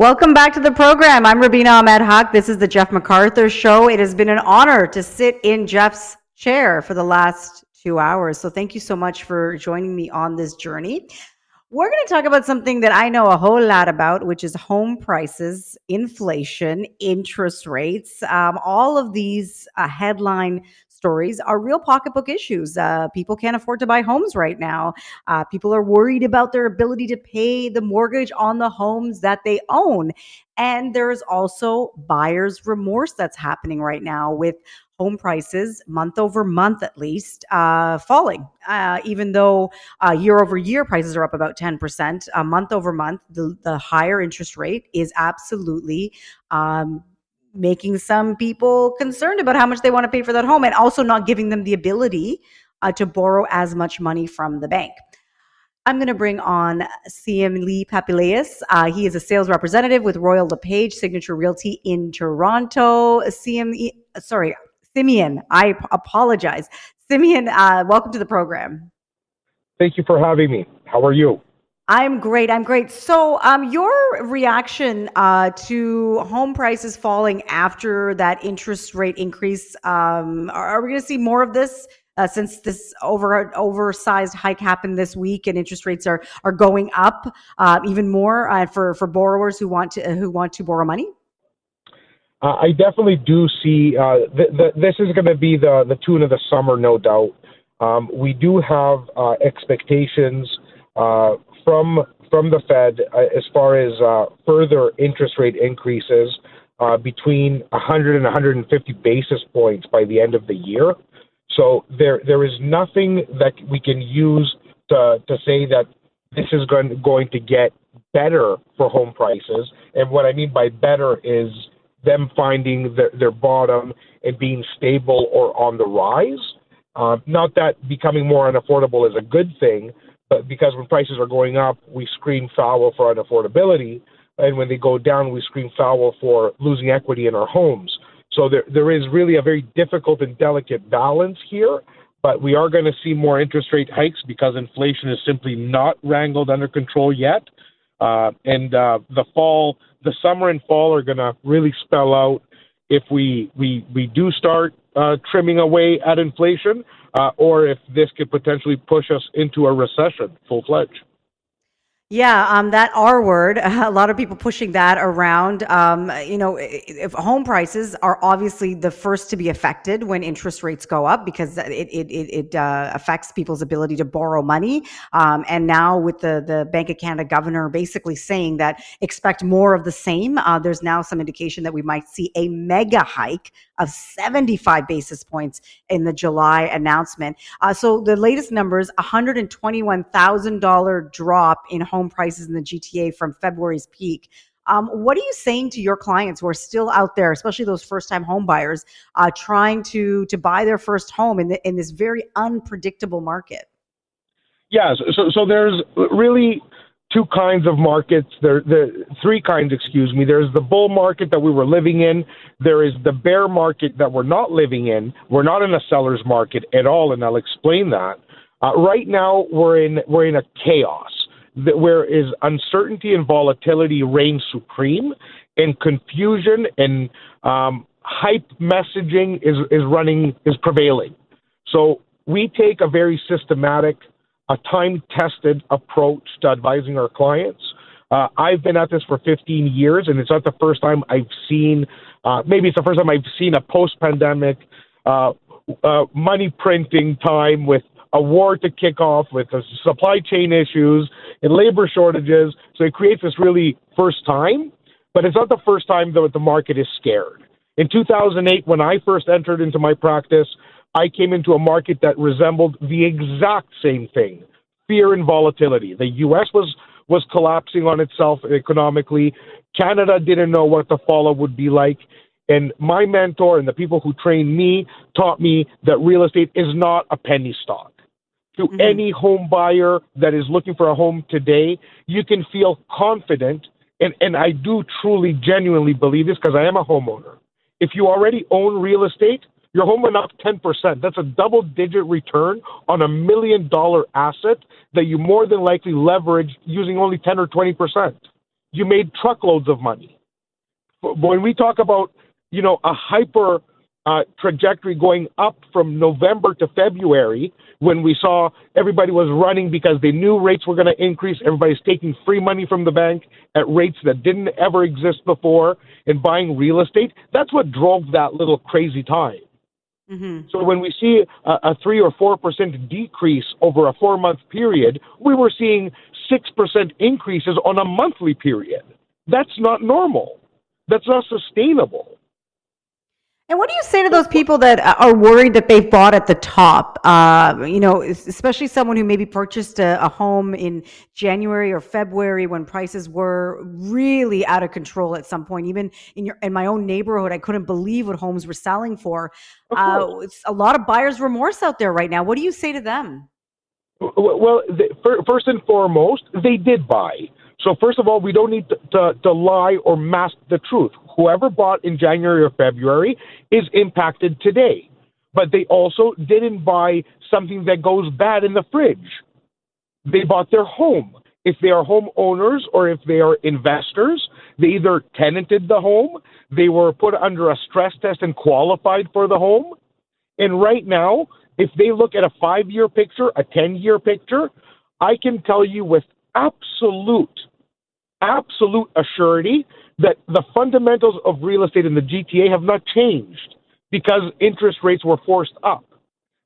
Welcome back to the program. I'm Rubina Ahmed Haq. This is the Jeff McArthur Show. It has been an honor to sit in Jeff's chair for the last two hours. So thank you so much for joining me on this journey. We're going to talk about something that I know a whole lot about, which is home prices, inflation, interest rates. Um, all of these uh, headline stories are real pocketbook issues. Uh, people can't afford to buy homes right now. Uh, people are worried about their ability to pay the mortgage on the homes that they own. And there's also buyer's remorse that's happening right now with home prices month over month at least uh, falling uh, even though uh, year over year prices are up about 10% uh, month over month the, the higher interest rate is absolutely um, making some people concerned about how much they want to pay for that home and also not giving them the ability uh, to borrow as much money from the bank. I'm going to bring on CM Lee Papailias. Uh, he is a sales representative with Royal LePage Signature Realty in Toronto. CM, sorry, Simeon, I apologize. Simeon, uh, welcome to the program. Thank you for having me. How are you? I'm great. I'm great. So, um, your reaction uh, to home prices falling after that interest rate increase? Um, are, are, we going to see more of this uh, since this over oversized hike happened this week and interest rates are are going up uh, even more uh, for for borrowers who want to who want to borrow money? Uh, I definitely do see uh, th- th- this is going to be the the tune of the summer, no doubt. Um, we do have expectations from from the Fed uh, as far as uh, further interest rate increases uh, between 100 and 150 basis points by the end of the year. So there there is nothing that we can use to to say that this is going going to get better for home prices. And what I mean by better is them finding their, their bottom and being stable or on the rise. Uh, not that becoming more unaffordable is a good thing, but because when prices are going up, we scream foul for unaffordability, and when they go down, we scream foul for losing equity in our homes. So there, there is really a very difficult and delicate balance here. But we are going to see more interest rate hikes because inflation is simply not wrangled under control yet. Uh, and uh, the fall, the summer and fall are going to really spell out if we we we do start uh, trimming away at inflation, uh, or if this could potentially push us into a recession full fledged. Yeah, um, that R word, a lot of people pushing that around. Um, you know, if home prices are obviously the first to be affected when interest rates go up because it it it, uh, affects people's ability to borrow money. Um, and now with the the Bank of Canada governor basically saying that expect more of the same, uh, there's now some indication that we might see a mega hike of 75 basis points in the July announcement. Uh, so the latest numbers, $121,000 drop in home prices in the GTA from February's peak. Um, what are you saying to your clients who are still out there, especially those first-time home buyers, uh, trying to to buy their first home in the, in this very unpredictable market? Yeah, so so there's really two kinds of markets. There, the three kinds, excuse me. There's the bull market that we were living in. There is the bear market that we're not living in. We're not in a seller's market at all, and I'll explain that. Uh, right now, we're in we're in a chaos that where is uncertainty and volatility reign supreme, and confusion and um, hype messaging is is running is prevailing. So we take a very systematic a time tested approach to advising our clients. Uh, I've been at this for 15 years, and it's not the first time I've seen, uh, maybe it's the first time I've seen a post pandemic uh, uh, money printing time with a war to kick off, with supply chain issues and labor shortages. So it creates this really first time, but it's not the first time that the market is scared. In 2008, when I first entered into my practice, I came into a market that resembled the exact same thing fear and volatility. The U.S. was, was collapsing on itself economically. Canada didn't know what the fallout would be like. And my mentor and the people who trained me taught me that real estate is not a penny stock. To mm-hmm. any home buyer that is looking for a home today, you can feel confident. And, and I do truly, genuinely believe this because I am a homeowner. If you already own real estate, your home went up 10%. That's a double digit return on a million dollar asset that you more than likely leveraged using only 10 or 20%. you made truckloads of money. When we talk about, you know, a hyper uh, trajectory going up from November to February when we saw everybody was running because they knew rates were going to increase. Everybody's taking free money from the bank at rates that didn't ever exist before and buying real estate. That's what drove that little crazy time. Mm-hmm. So when we see a, a three or four percent decrease over a four month period, we were seeing six percent increases on a monthly period. That's not normal. That's not sustainable. And what do you say to those people that are worried that they've bought at the top? Uh, you know, especially someone who maybe purchased a, a, home in January or February when prices were really out of control at some point. Even in your in my own neighborhood, I couldn't believe what homes were selling for. Uh, it's a lot of buyers' remorse out there right now. What do you say to them? Well, first and foremost, they did buy. So first of all, we don't need to, to, to, lie or mask the truth. Whoever bought in January or February is impacted today. But they also didn't buy something that goes bad in the fridge. They bought their home. If they are homeowners or if they are investors, they either tenanted the home, they were put under a stress test and qualified for the home. And right now, if they look at a five year picture, a 10 year picture, I can tell you with absolute absolute assurity that the fundamentals of real estate in the GTA have not changed because interest rates were forced up.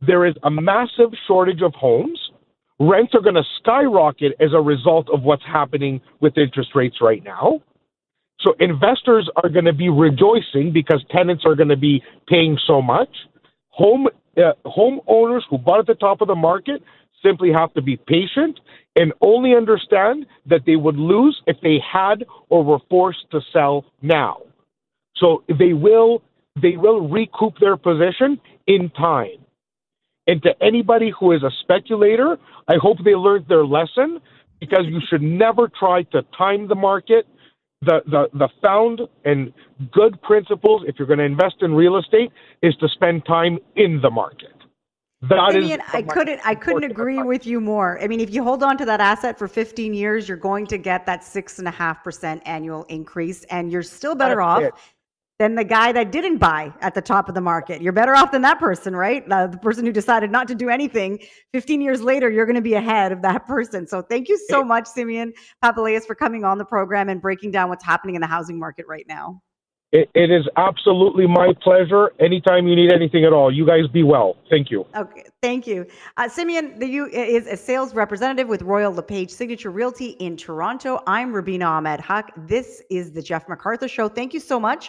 There is a massive shortage of homes. Rents are going to skyrocket as a result of what's happening with interest rates right now. So investors are going to be rejoicing because tenants are going to be paying so much. Home uh, homeowners who bought at the top of the market simply have to be patient and only understand that they would lose if they had or were forced to sell now. So they will they will recoup their position in time. And to anybody who is a speculator, I hope they learned their lesson because you should never try to time the market. The, the, the found and good principles, if you're going to invest in real estate, is to spend time in the market. That Simeon, I couldn't I couldn't agree with you more. I mean, if you hold on to that asset for 15 years, you're going to get that six and a half percent annual increase, and you're still better That's off it. than the guy that didn't buy at the top of the market. You're better off than that person, right? Uh, the person who decided not to do anything. 15 years later, you're going to be ahead of that person. So thank you so much, Simeon Papailias, for coming on the program and breaking down what's happening in the housing market right now. It, it is absolutely my pleasure. Anytime you need anything at all, you guys be well. Thank you. Okay, thank you. Uh, Simeon the, you, is a sales representative with Royal LePage Signature Realty in Toronto. I'm Rubina Ahmed Haq. This is the Jeff McArthur Show. Thank you so much.